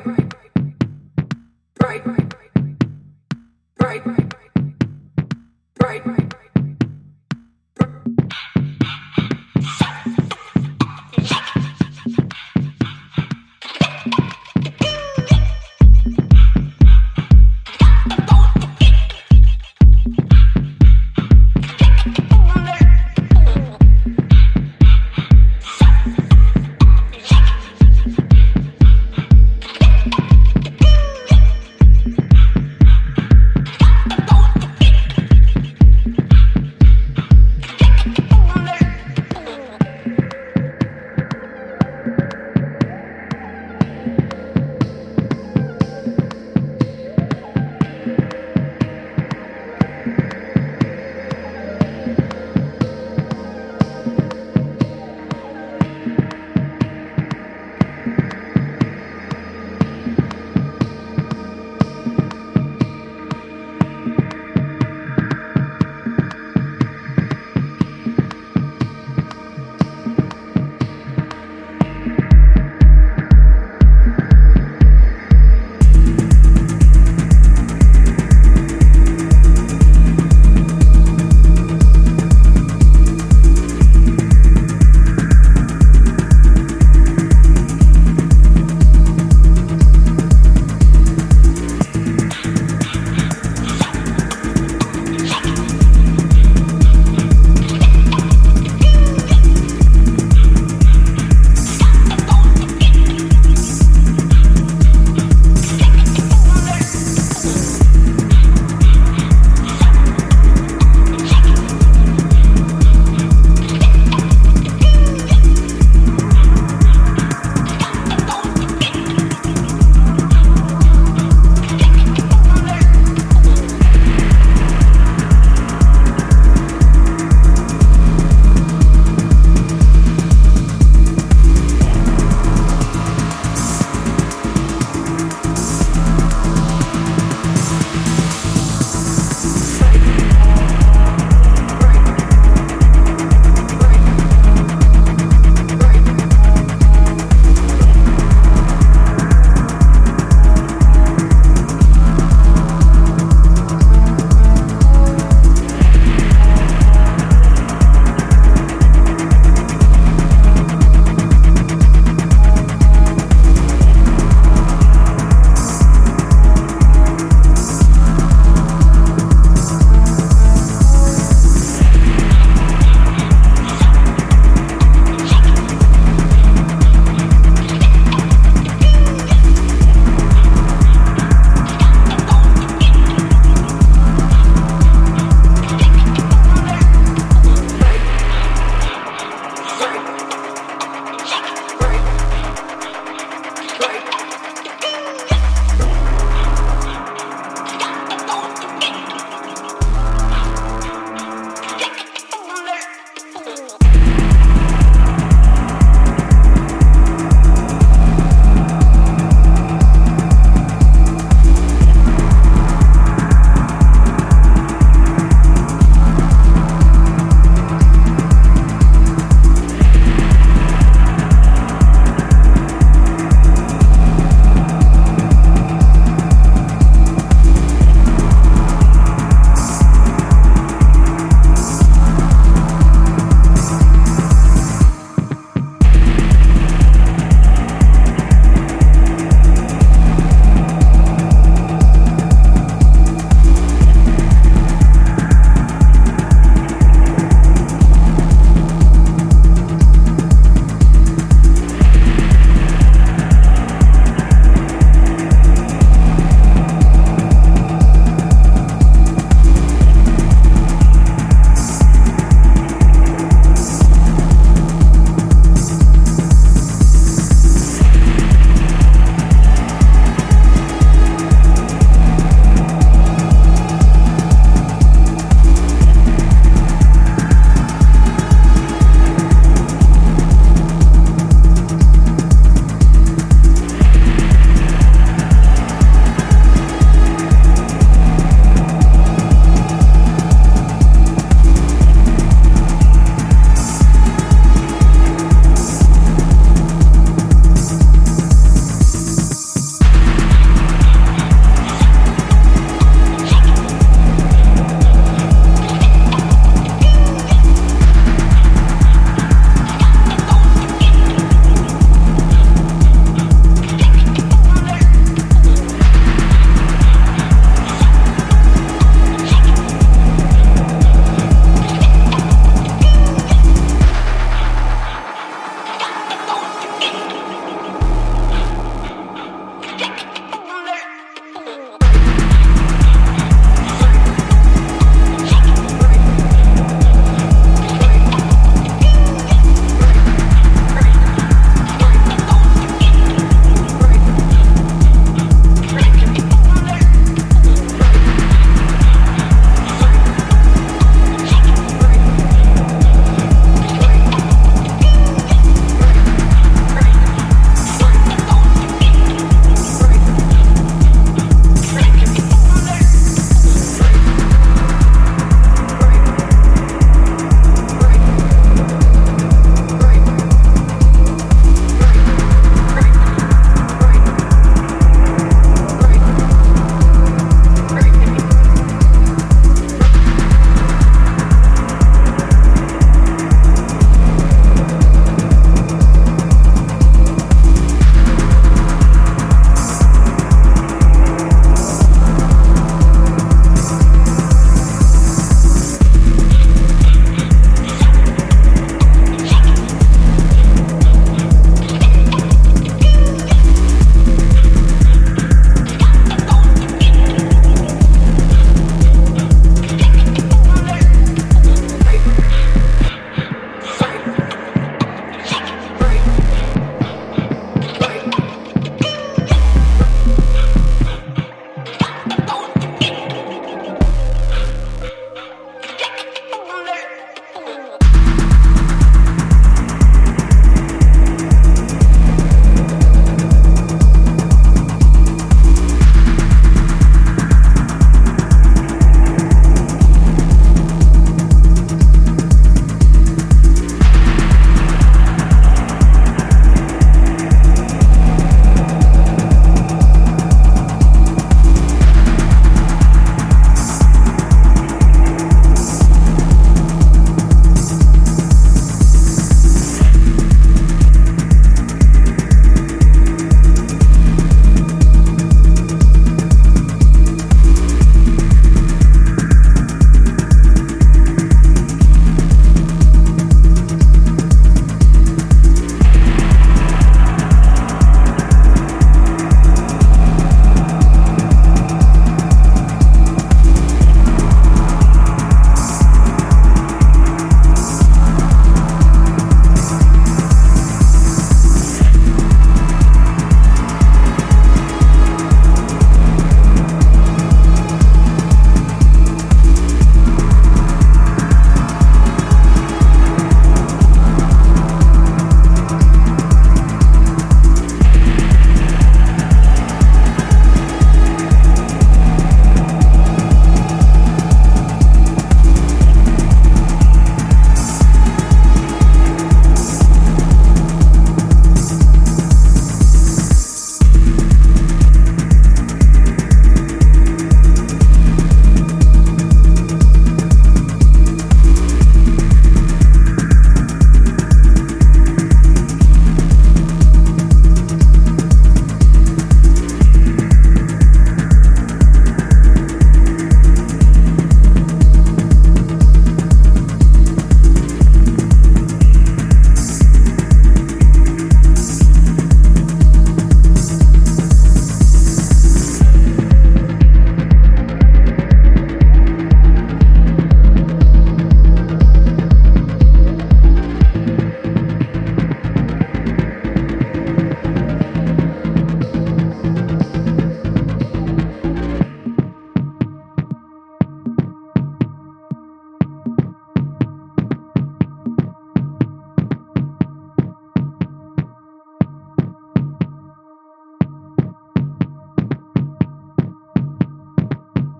right.